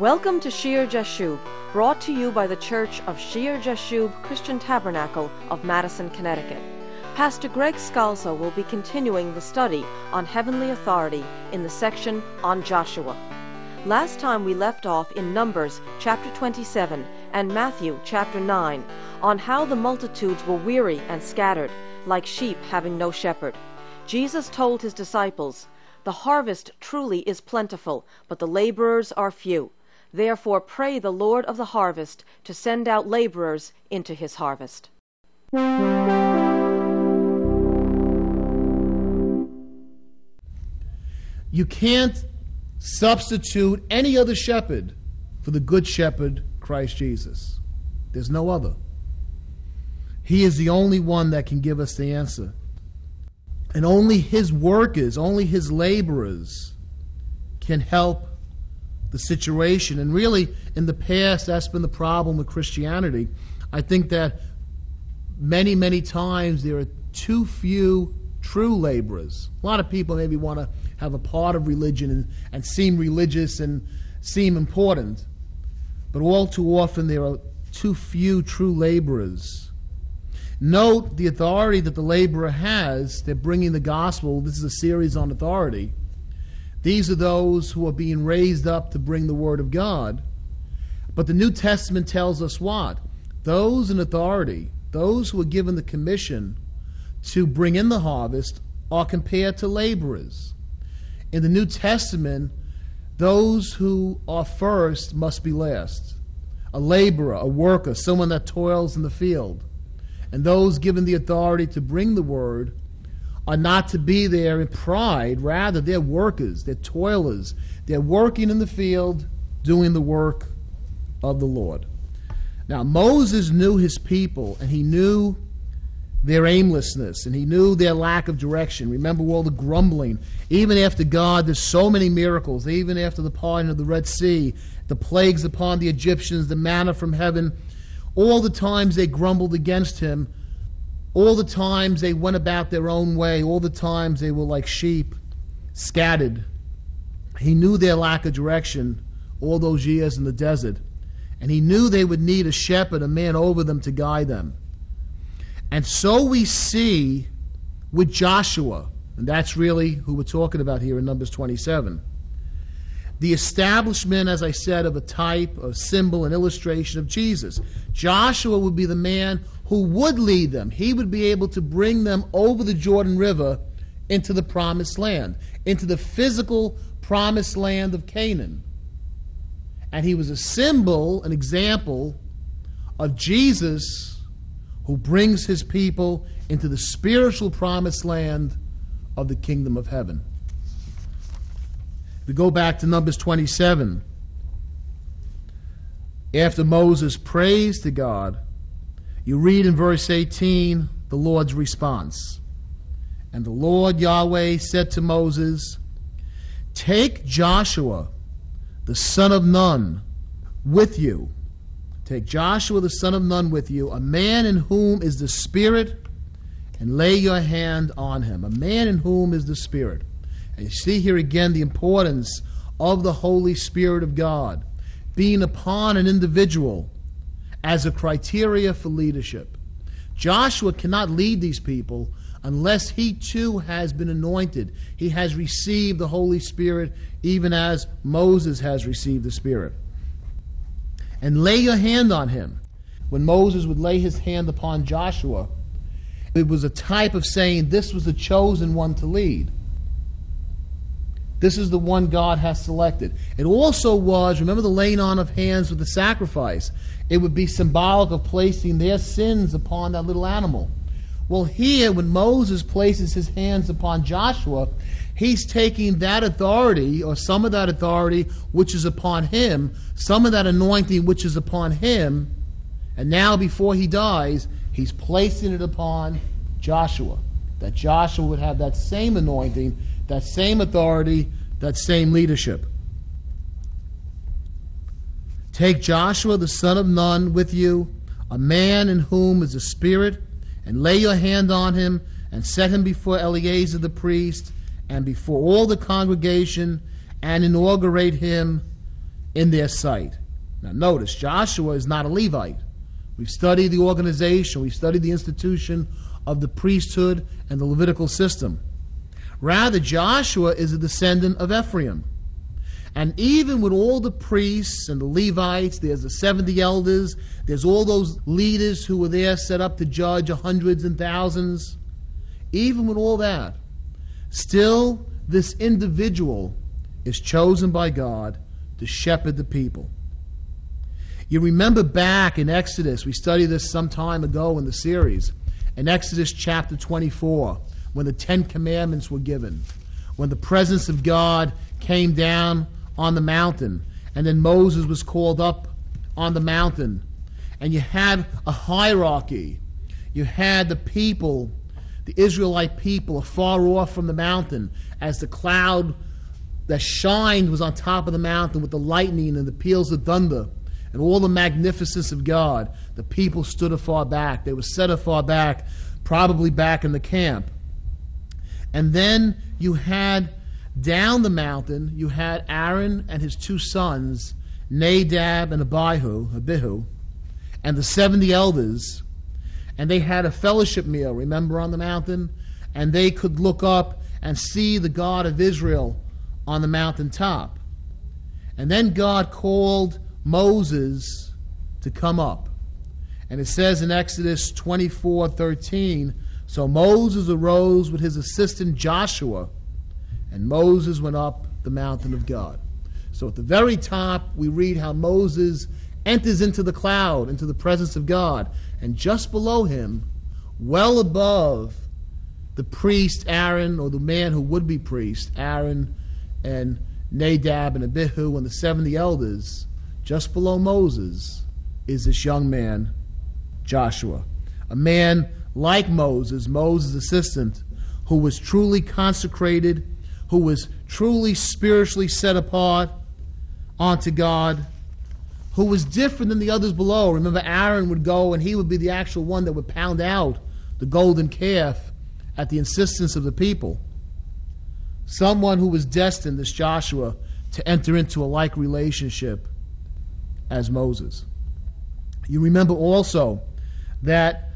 Welcome to Shear Jashub, brought to you by the Church of Shear Jashub Christian Tabernacle of Madison, Connecticut. Pastor Greg Scalzo will be continuing the study on heavenly authority in the section on Joshua. Last time we left off in Numbers chapter 27 and Matthew chapter 9 on how the multitudes were weary and scattered, like sheep having no shepherd. Jesus told his disciples, The harvest truly is plentiful, but the laborers are few. Therefore pray the Lord of the harvest to send out laborers into his harvest. You can't substitute any other shepherd for the good shepherd, Christ Jesus. There's no other. He is the only one that can give us the answer. And only his workers, only his laborers can help the situation. And really, in the past, that's been the problem with Christianity. I think that many, many times there are too few true laborers. A lot of people maybe want to have a part of religion and, and seem religious and seem important, but all too often there are too few true laborers. Note the authority that the laborer has. They're bringing the gospel. This is a series on authority. These are those who are being raised up to bring the word of God. But the New Testament tells us what? Those in authority, those who are given the commission to bring in the harvest, are compared to laborers. In the New Testament, those who are first must be last. A laborer, a worker, someone that toils in the field. And those given the authority to bring the word are not to be there in pride. Rather, they're workers, they're toilers. They're working in the field, doing the work of the Lord. Now, Moses knew his people, and he knew their aimlessness, and he knew their lack of direction. Remember all the grumbling. Even after God, there's so many miracles. Even after the parting of the Red Sea, the plagues upon the Egyptians, the manna from heaven, all the times they grumbled against him all the times they went about their own way, all the times they were like sheep, scattered. He knew their lack of direction all those years in the desert, and he knew they would need a shepherd, a man over them to guide them. And so we see with Joshua, and that's really who we're talking about here in Numbers 27. The establishment, as I said, of a type, a symbol, an illustration of Jesus. Joshua would be the man who would lead them. He would be able to bring them over the Jordan River into the promised land, into the physical promised land of Canaan. And he was a symbol, an example of Jesus who brings his people into the spiritual promised land of the kingdom of heaven. We go back to Numbers 27, after Moses prays to God, you read in verse 18 the Lord's response. And the Lord Yahweh said to Moses, Take Joshua, the son of Nun, with you. Take Joshua, the son of Nun, with you, a man in whom is the Spirit, and lay your hand on him. A man in whom is the Spirit. And you see here again the importance of the Holy Spirit of God being upon an individual as a criteria for leadership. Joshua cannot lead these people unless he too has been anointed. He has received the Holy Spirit, even as Moses has received the Spirit. And lay your hand on him. When Moses would lay his hand upon Joshua, it was a type of saying this was the chosen one to lead. This is the one God has selected. It also was, remember the laying on of hands with the sacrifice. It would be symbolic of placing their sins upon that little animal. Well, here, when Moses places his hands upon Joshua, he's taking that authority, or some of that authority which is upon him, some of that anointing which is upon him, and now before he dies, he's placing it upon Joshua. That Joshua would have that same anointing that same authority, that same leadership. Take Joshua the son of Nun with you, a man in whom is a spirit, and lay your hand on him, and set him before Eleazar the priest, and before all the congregation, and inaugurate him in their sight. Now, notice, Joshua is not a Levite. We've studied the organization, we've studied the institution of the priesthood and the Levitical system. Rather, Joshua is a descendant of Ephraim. And even with all the priests and the Levites, there's the 70 elders, there's all those leaders who were there set up to judge hundreds and thousands. Even with all that, still this individual is chosen by God to shepherd the people. You remember back in Exodus, we studied this some time ago in the series, in Exodus chapter 24, when the Ten Commandments were given, when the presence of God came down on the mountain, and then Moses was called up on the mountain, and you had a hierarchy. You had the people, the Israelite people, afar off from the mountain, as the cloud that shined was on top of the mountain with the lightning and the peals of thunder and all the magnificence of God, the people stood afar back. They were set afar back, probably back in the camp. And then you had down the mountain, you had Aaron and his two sons, Nadab and Abihu, Abihu, and the 70 elders. And they had a fellowship meal, remember, on the mountain? And they could look up and see the God of Israel on the mountaintop. And then God called Moses to come up. And it says in Exodus 24 13, so Moses arose with his assistant Joshua, and Moses went up the mountain of God. So at the very top, we read how Moses enters into the cloud, into the presence of God. And just below him, well above the priest Aaron, or the man who would be priest, Aaron and Nadab and Abihu and the 70 elders, just below Moses is this young man, Joshua. A man like Moses, Moses' assistant, who was truly consecrated, who was truly spiritually set apart unto God, who was different than the others below. Remember, Aaron would go and he would be the actual one that would pound out the golden calf at the insistence of the people. Someone who was destined, this Joshua, to enter into a like relationship as Moses. You remember also that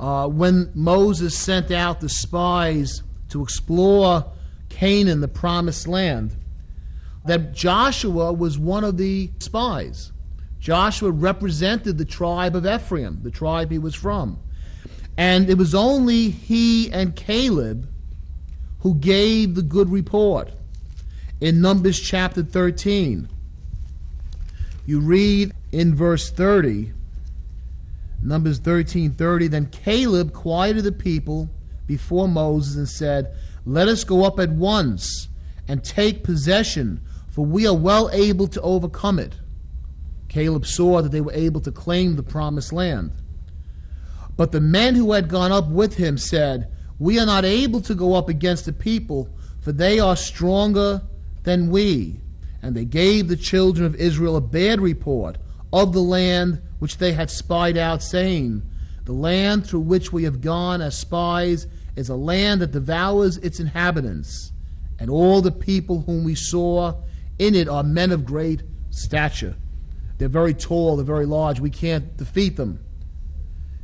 uh, when Moses sent out the spies to explore Canaan, the promised land, that Joshua was one of the spies. Joshua represented the tribe of Ephraim, the tribe he was from. And it was only he and Caleb who gave the good report. In Numbers chapter 13, you read in verse 30, Numbers 13 30, then Caleb quieted the people before Moses and said, Let us go up at once and take possession, for we are well able to overcome it. Caleb saw that they were able to claim the promised land. But the men who had gone up with him said, We are not able to go up against the people, for they are stronger than we and they gave the children of Israel a bad report of the land which they had spied out, saying, The land through which we have gone as spies is a land that devours its inhabitants, and all the people whom we saw in it are men of great stature. They're very tall, they're very large. We can't defeat them.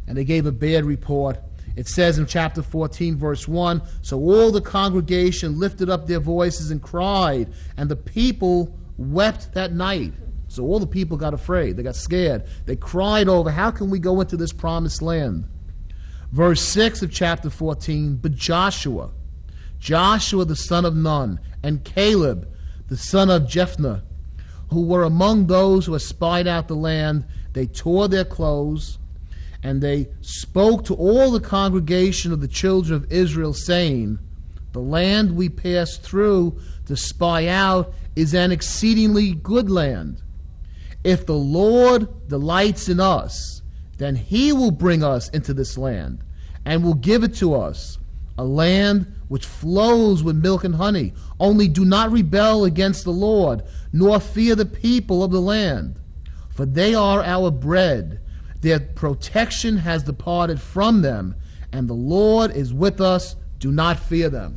And they gave a bad report it says in chapter 14, verse 1 So all the congregation lifted up their voices and cried, and the people wept that night. So all the people got afraid. They got scared. They cried over, How can we go into this promised land? Verse 6 of chapter 14 But Joshua, Joshua the son of Nun, and Caleb the son of Jephunneh, who were among those who had spied out the land, they tore their clothes and they spoke to all the congregation of the children of Israel, saying, The land we passed through to spy out is an exceedingly good land. If the Lord delights in us, then he will bring us into this land and will give it to us, a land which flows with milk and honey. Only do not rebel against the Lord, nor fear the people of the land, for they are our bread their protection has departed from them, and the Lord is with us. Do not fear them.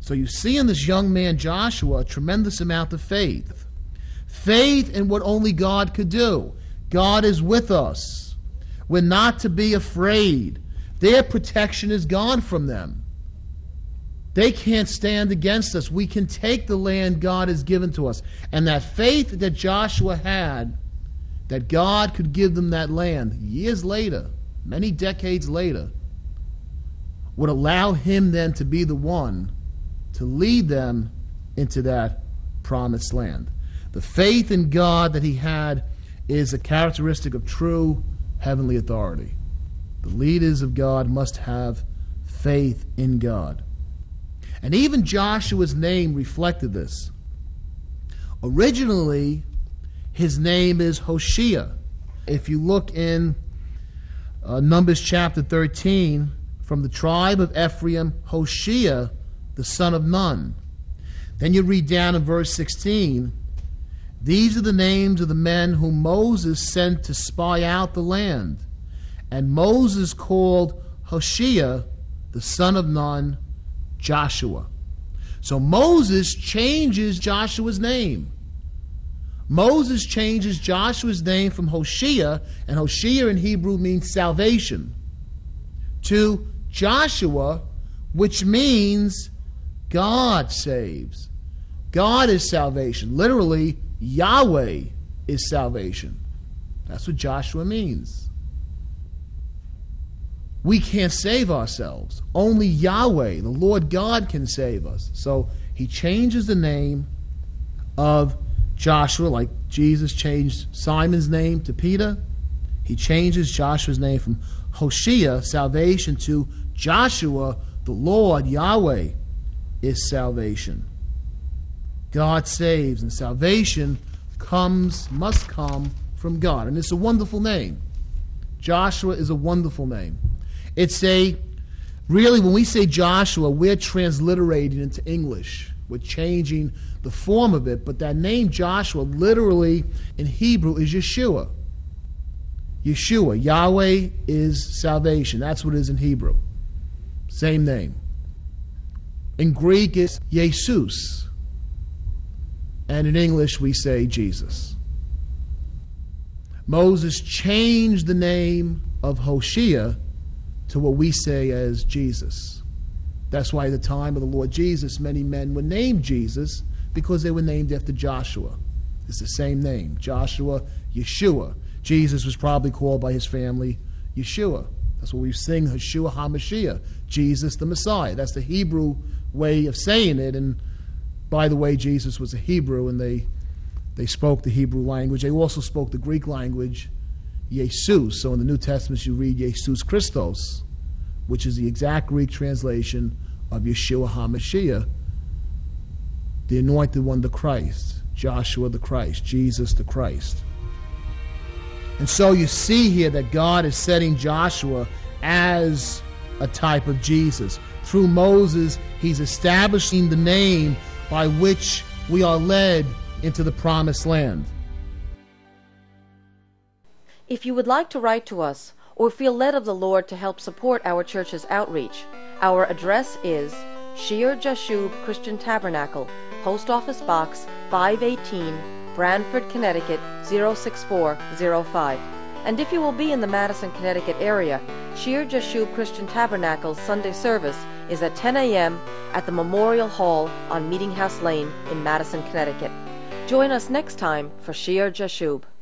So you see in this young man Joshua a tremendous amount of faith. Faith in what only God could do. God is with us. We're not to be afraid. Their protection is gone from them. They can't stand against us. We can take the land God has given to us. And that faith that Joshua had, that God could give them that land years later, many decades later, would allow him then to be the one to lead them into that promised land. The faith in God that he had is a characteristic of true heavenly authority. The leaders of God must have faith in God. And even Joshua's name reflected this. Originally, his name is Hoshea. If you look in uh, Numbers chapter 13, from the tribe of Ephraim, Hoshea, the son of Nun. Then you read down in verse 16 These are the names of the men whom Moses sent to spy out the land. And Moses called Hoshea, the son of Nun, Joshua. So Moses changes Joshua's name. Moses changes Joshua's name from Hoshea, and Hoshea in Hebrew means salvation, to Joshua, which means God saves. God is salvation. Literally, Yahweh is salvation. That's what Joshua means. We can't save ourselves. Only Yahweh, the Lord God, can save us. So he changes the name of Joshua, like Jesus changed Simon's name to Peter. He changes Joshua's name from Hoshea, salvation, to Joshua, the Lord, Yahweh, is salvation. God saves, and salvation comes, must come from God. And it's a wonderful name. Joshua is a wonderful name. It's a, really, when we say Joshua, we're transliterating into English. We're changing the form of it, but that name Joshua literally in Hebrew is Yeshua. Yeshua. Yahweh is salvation. That's what it is in Hebrew. Same name. In Greek, it's Jesus. And in English, we say Jesus. Moses changed the name of Hoshea to what we say as Jesus. That's why at the time of the Lord Jesus, many men were named Jesus because they were named after Joshua. It's the same name Joshua, Yeshua. Jesus was probably called by his family Yeshua. That's what we sing, Yeshua HaMashiach, Jesus the Messiah. That's the Hebrew way of saying it. And by the way, Jesus was a Hebrew, and they, they spoke the Hebrew language. They also spoke the Greek language, Jesus. So in the New Testament, you read Jesus Christos, which is the exact Greek translation of Yeshua HaMashiach, the anointed one, the Christ, Joshua the Christ, Jesus the Christ. And so you see here that God is setting Joshua as a type of Jesus. Through Moses, he's establishing the name by which we are led into the promised land. If you would like to write to us or feel led of the Lord to help support our church's outreach, our address is Shear Jashub Christian Tabernacle, Post Office Box 518, Branford, Connecticut 06405. And if you will be in the Madison, Connecticut area, Shear Jashub Christian Tabernacle's Sunday service is at 10 a.m. at the Memorial Hall on Meeting House Lane in Madison, Connecticut. Join us next time for Shear Jashub.